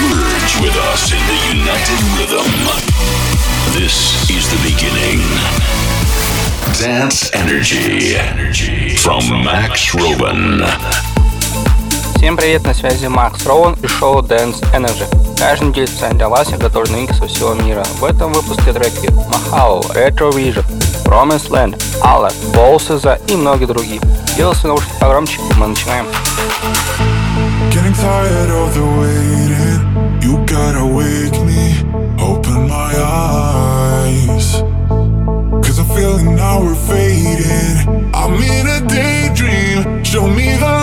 Merge with us in the united rhythm. This is the beginning. Dance Energy. From Max Robin. Всем привет, на связи Макс Роуэн и шоу Dance Energy. Каждую неделю специально для вас я готовлю новинки со всего мира. В этом выпуске треки Mahalo, Retro Vision, Promised Land, Алла, Болсеза и многие другие. Делай свои наушники погромче, мы начинаем. Getting tired of the waiting. You gotta wake me, open my eyes. Cause I'm feeling now we're fading. I'm in a daydream. Show me the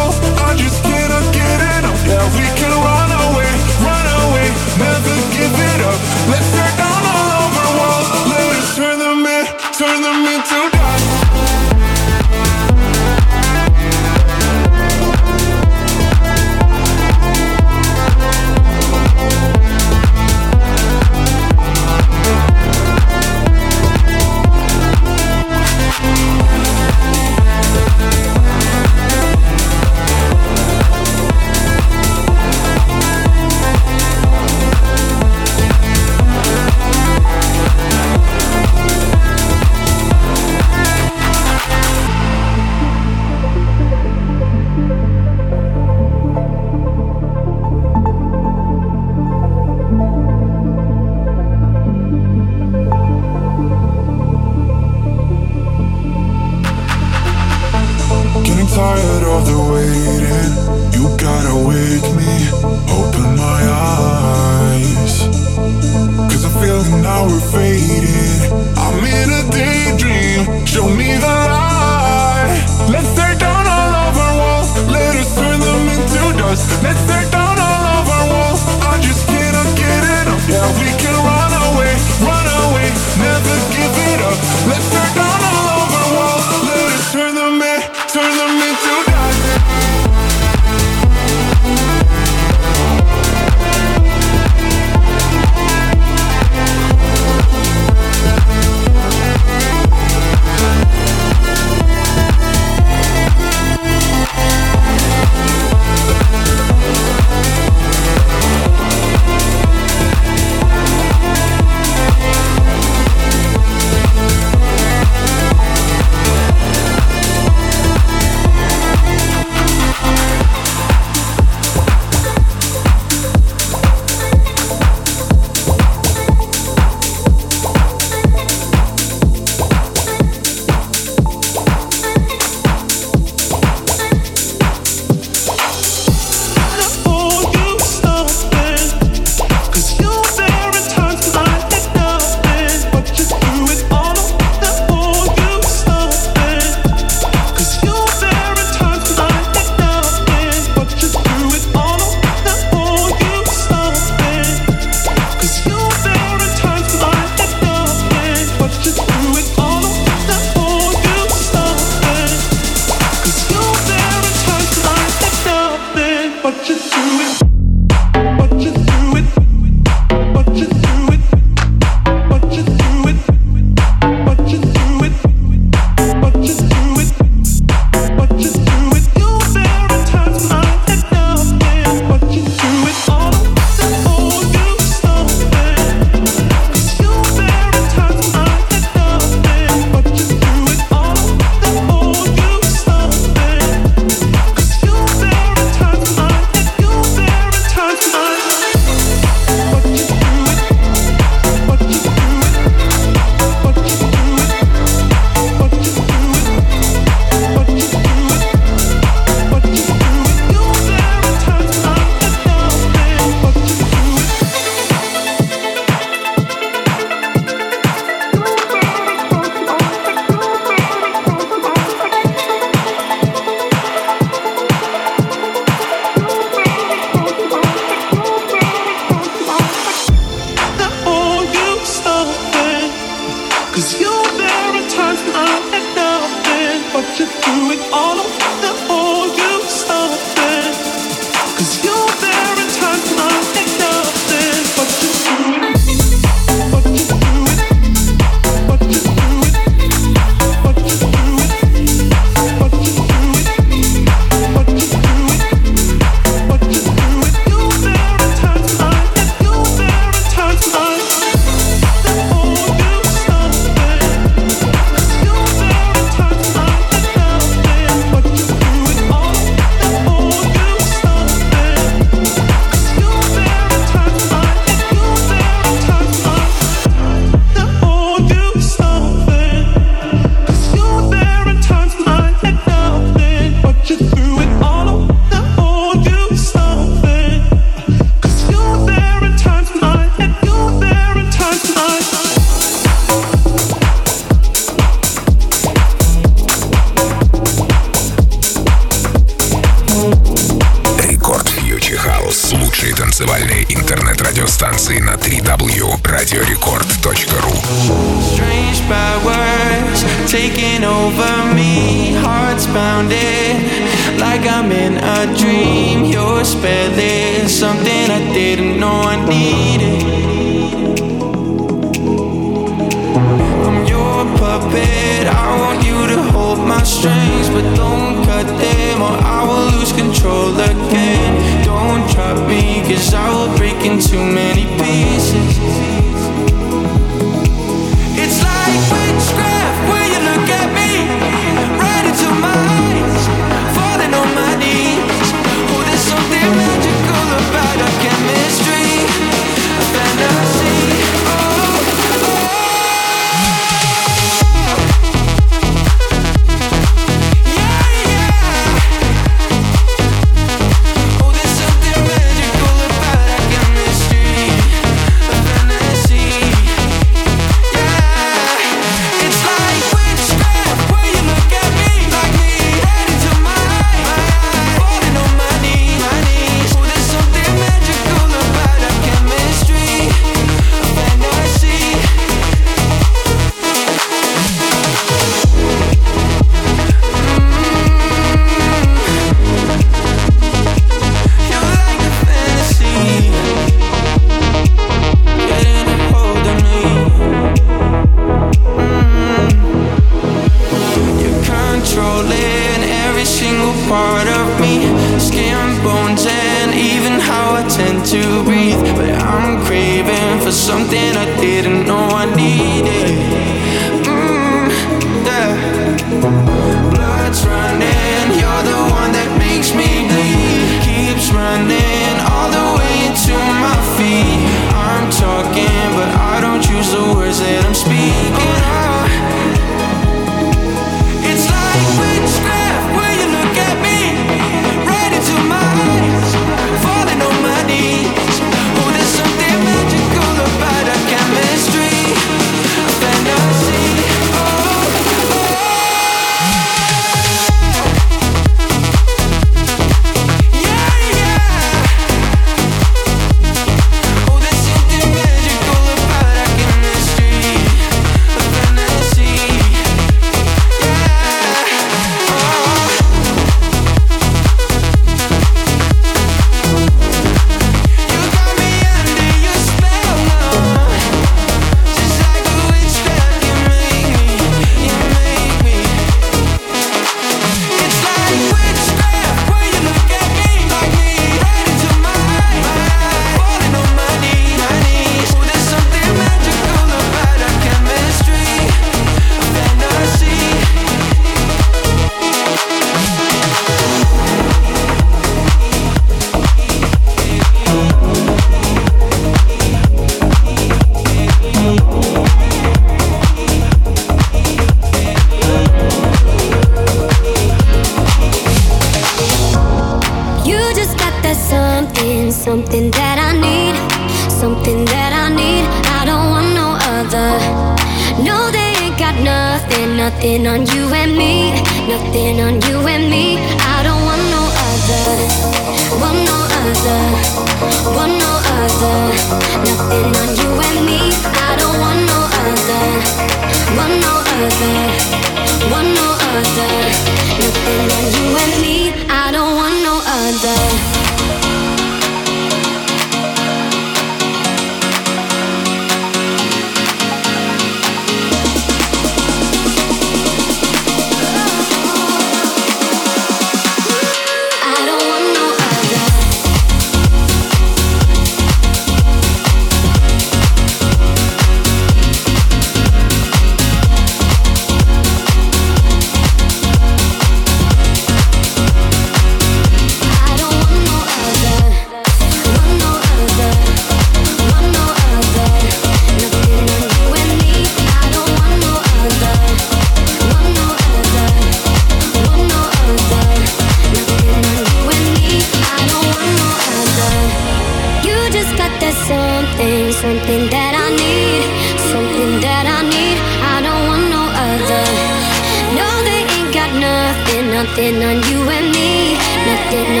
nothing, on you and me, nothing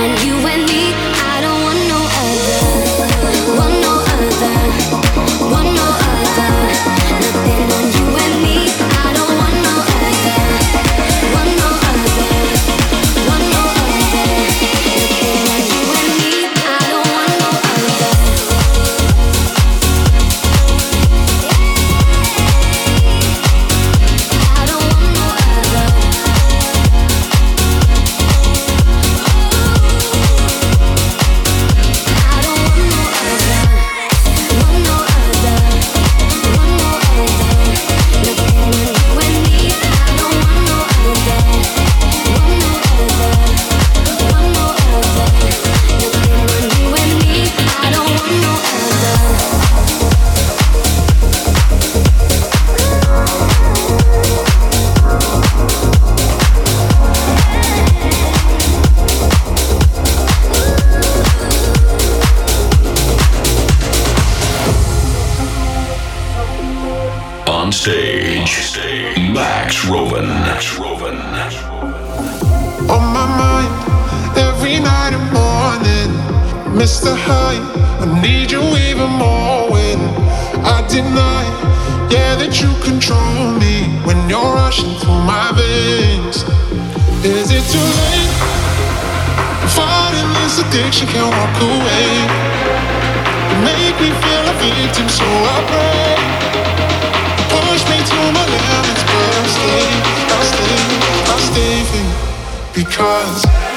Because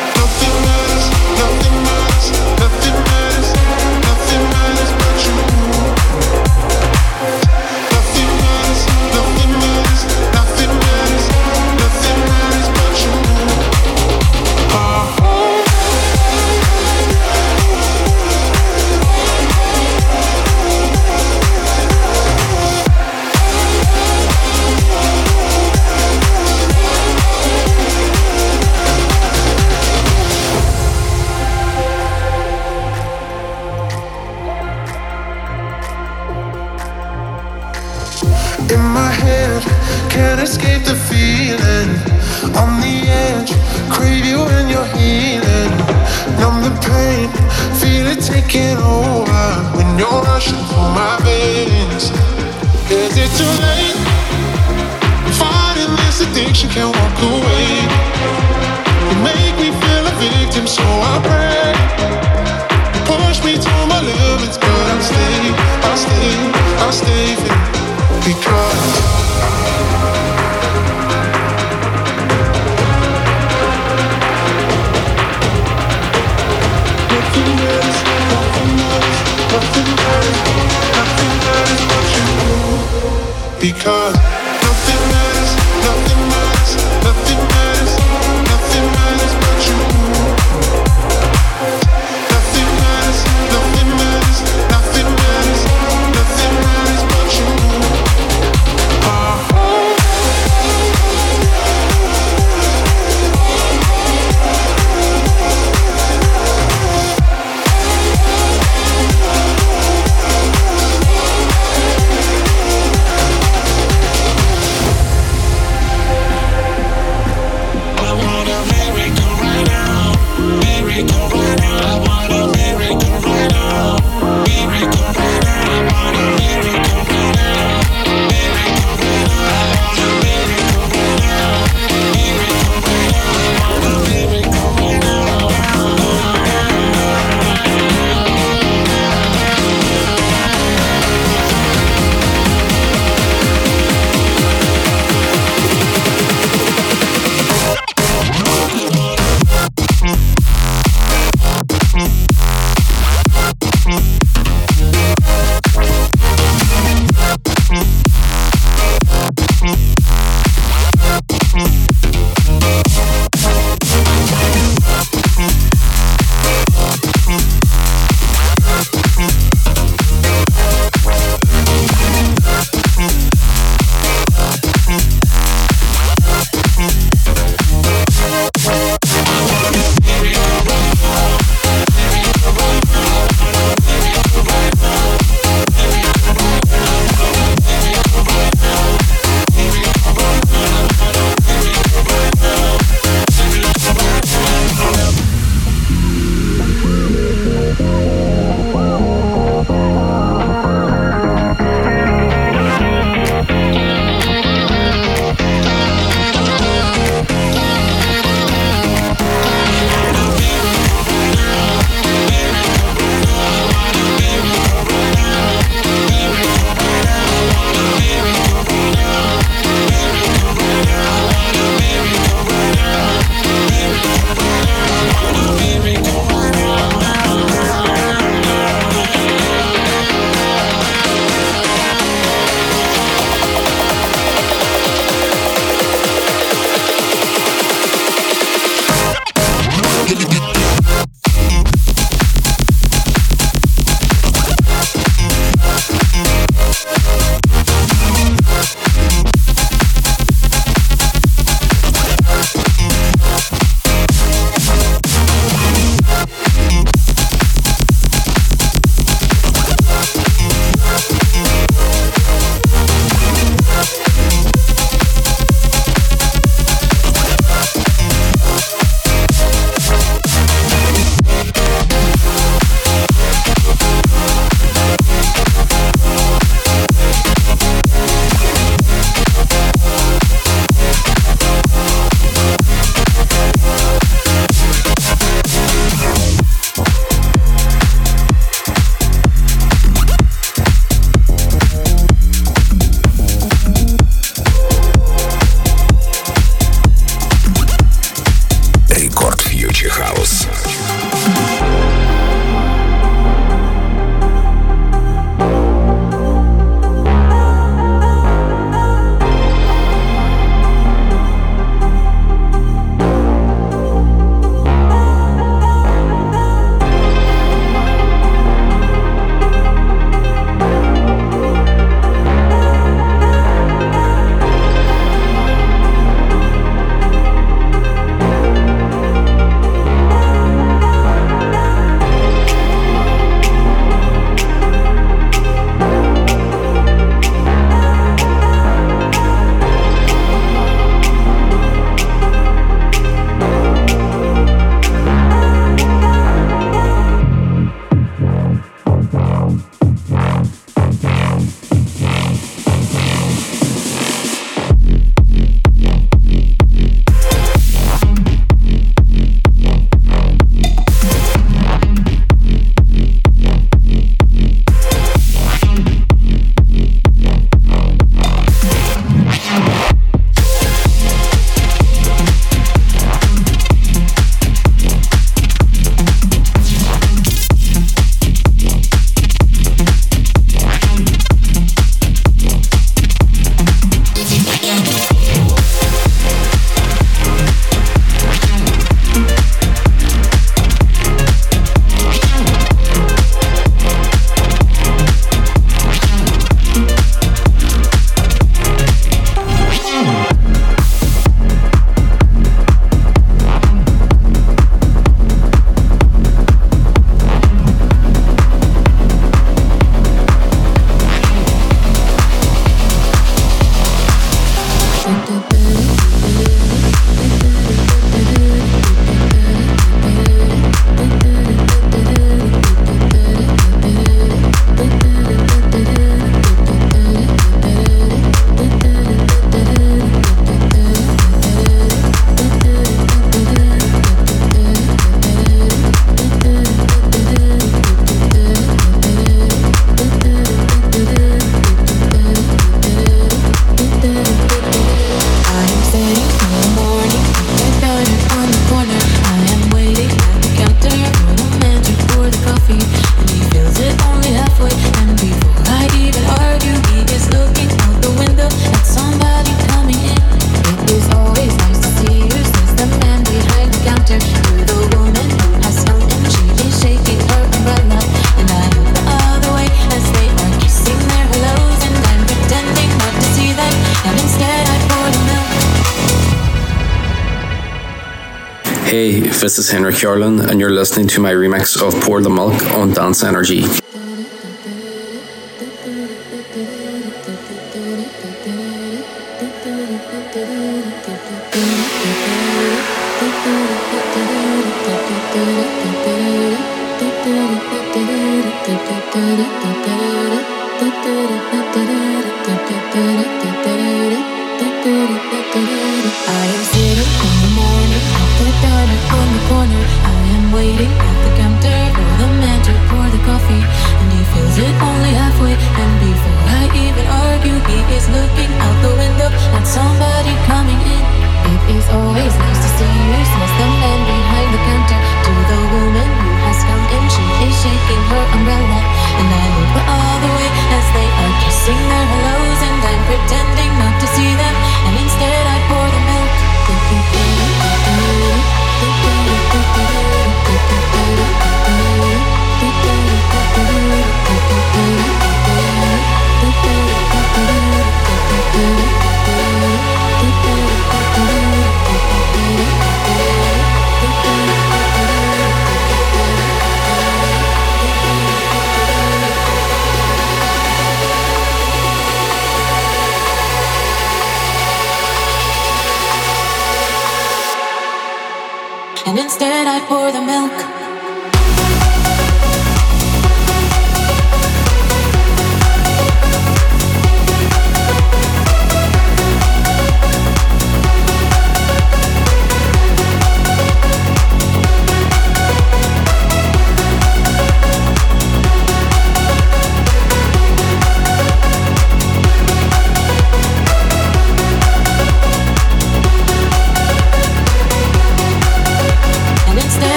this is Henrik Jarlin, and you're listening to my remix of Pour the Milk on Dance Energy.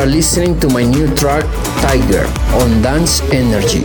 Are listening to my new track Tiger on Dance Energy.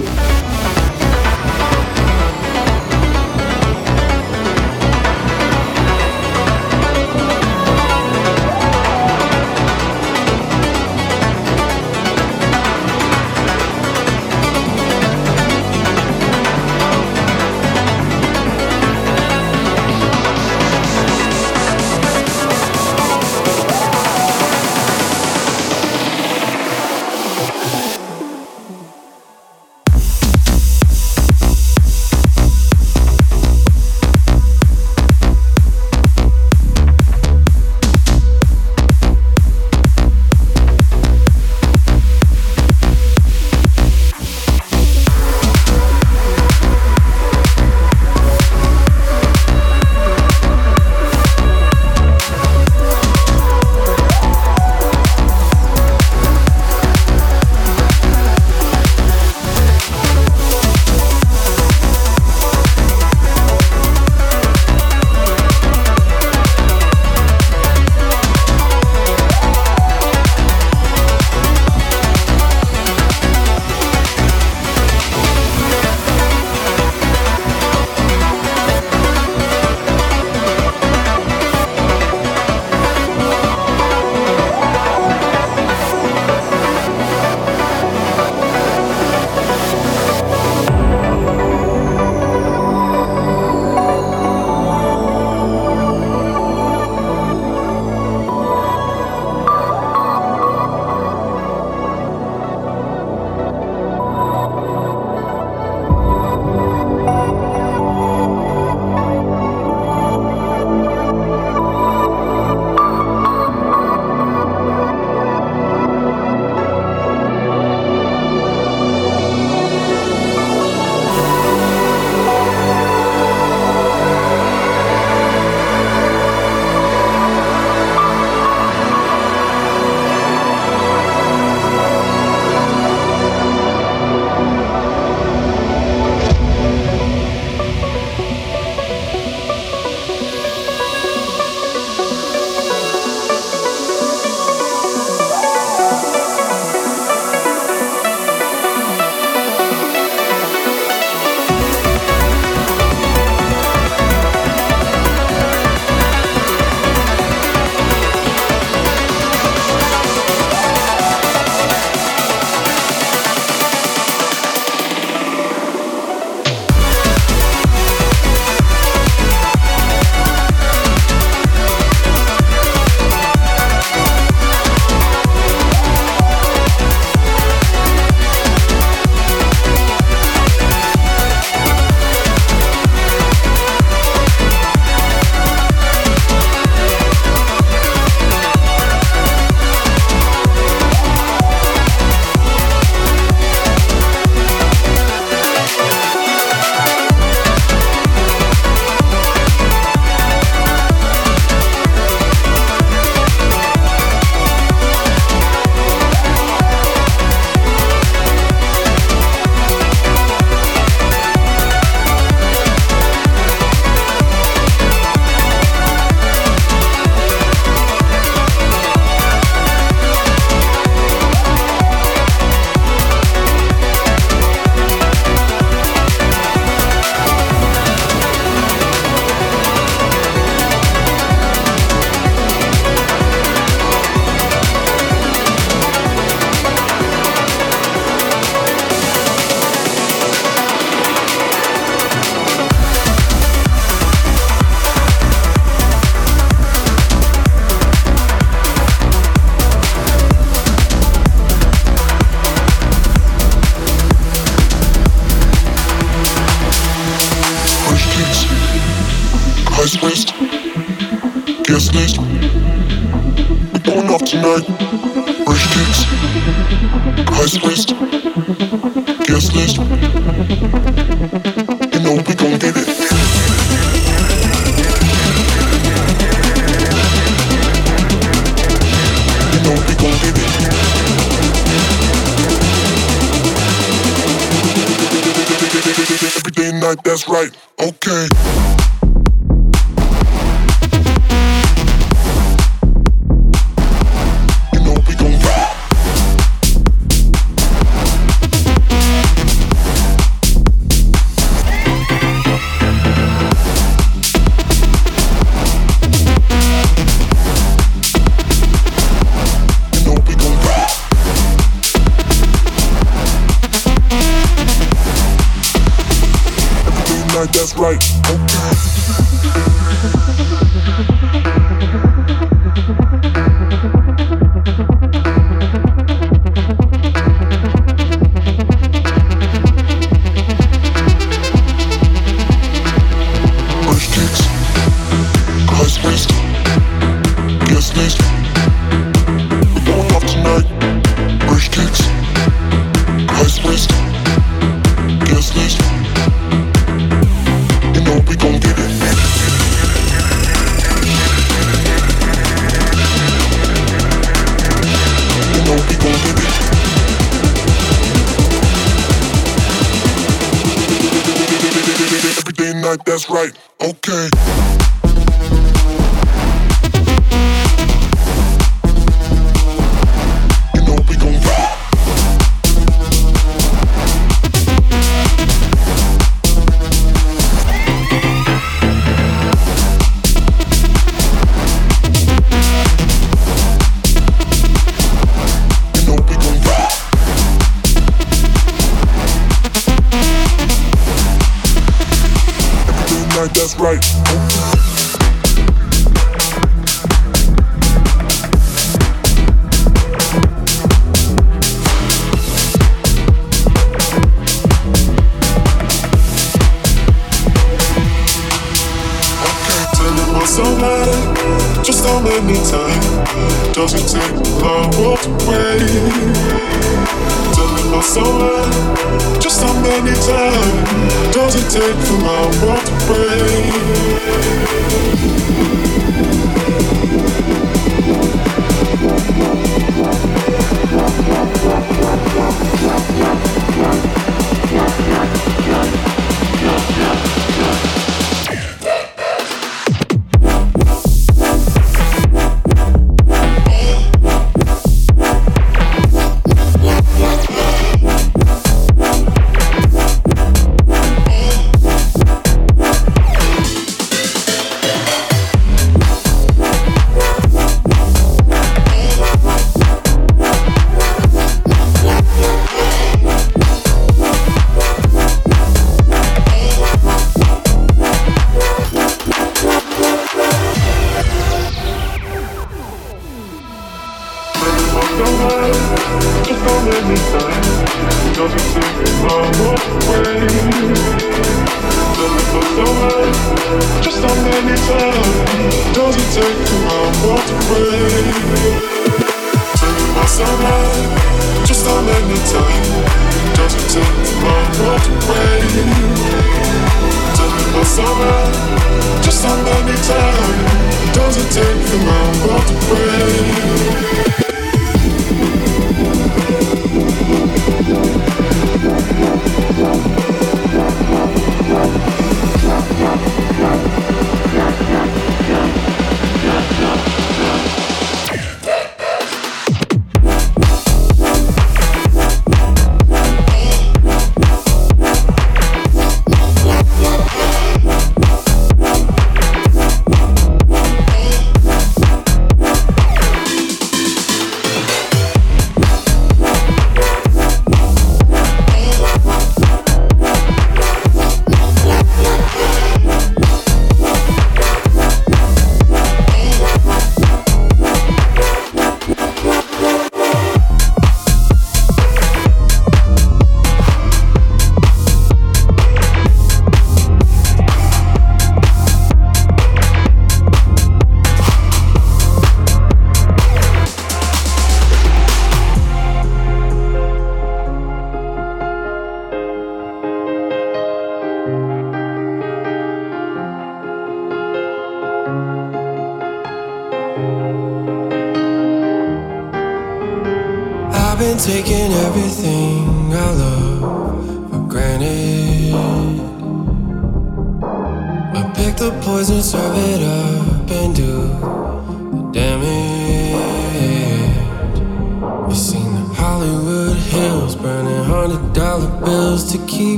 High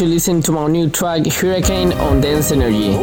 to listen to my new track Hurricane on Dance Energy.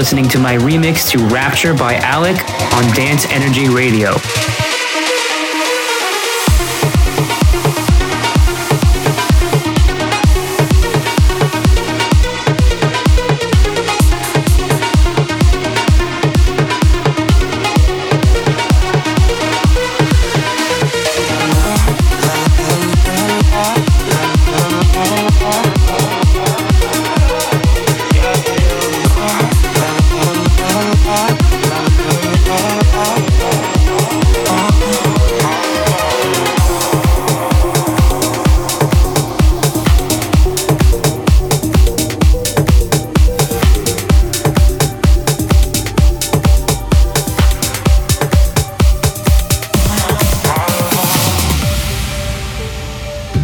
listening to my remix to Rapture by Alec on Dance Energy Radio.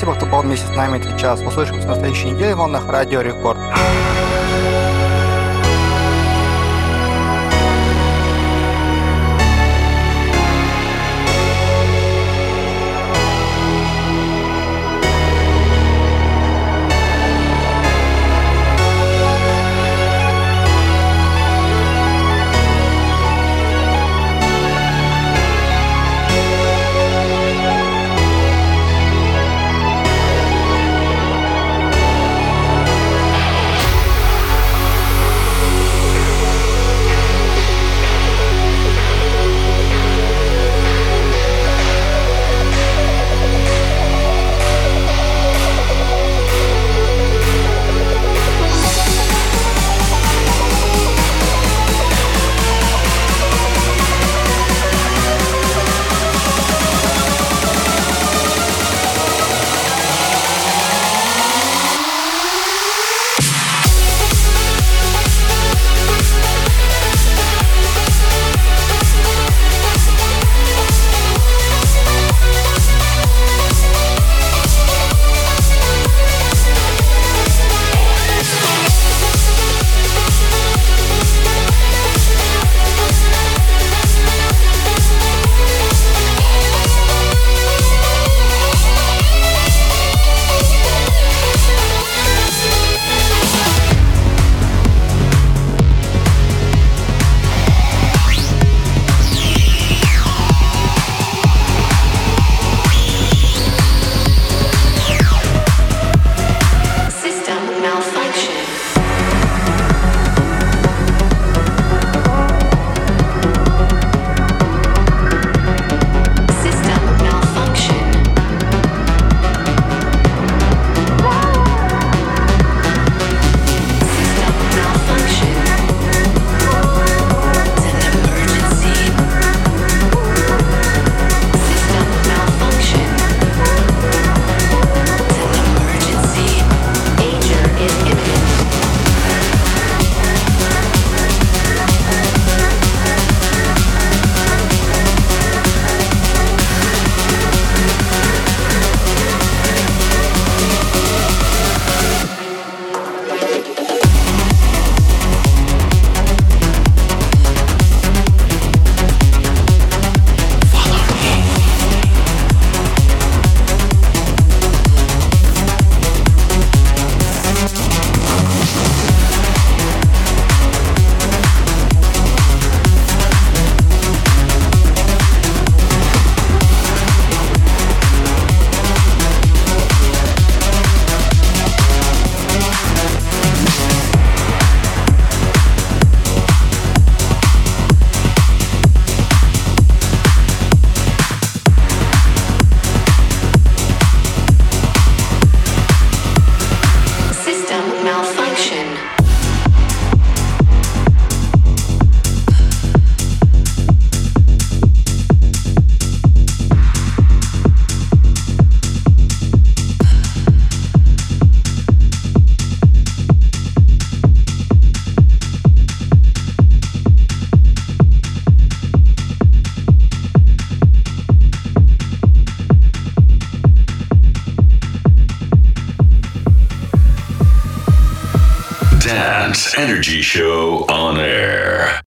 спасибо, кто был вместе с нами этот час. Услышимся на следующей неделе в волнах Радио Рекорд. Energy Show.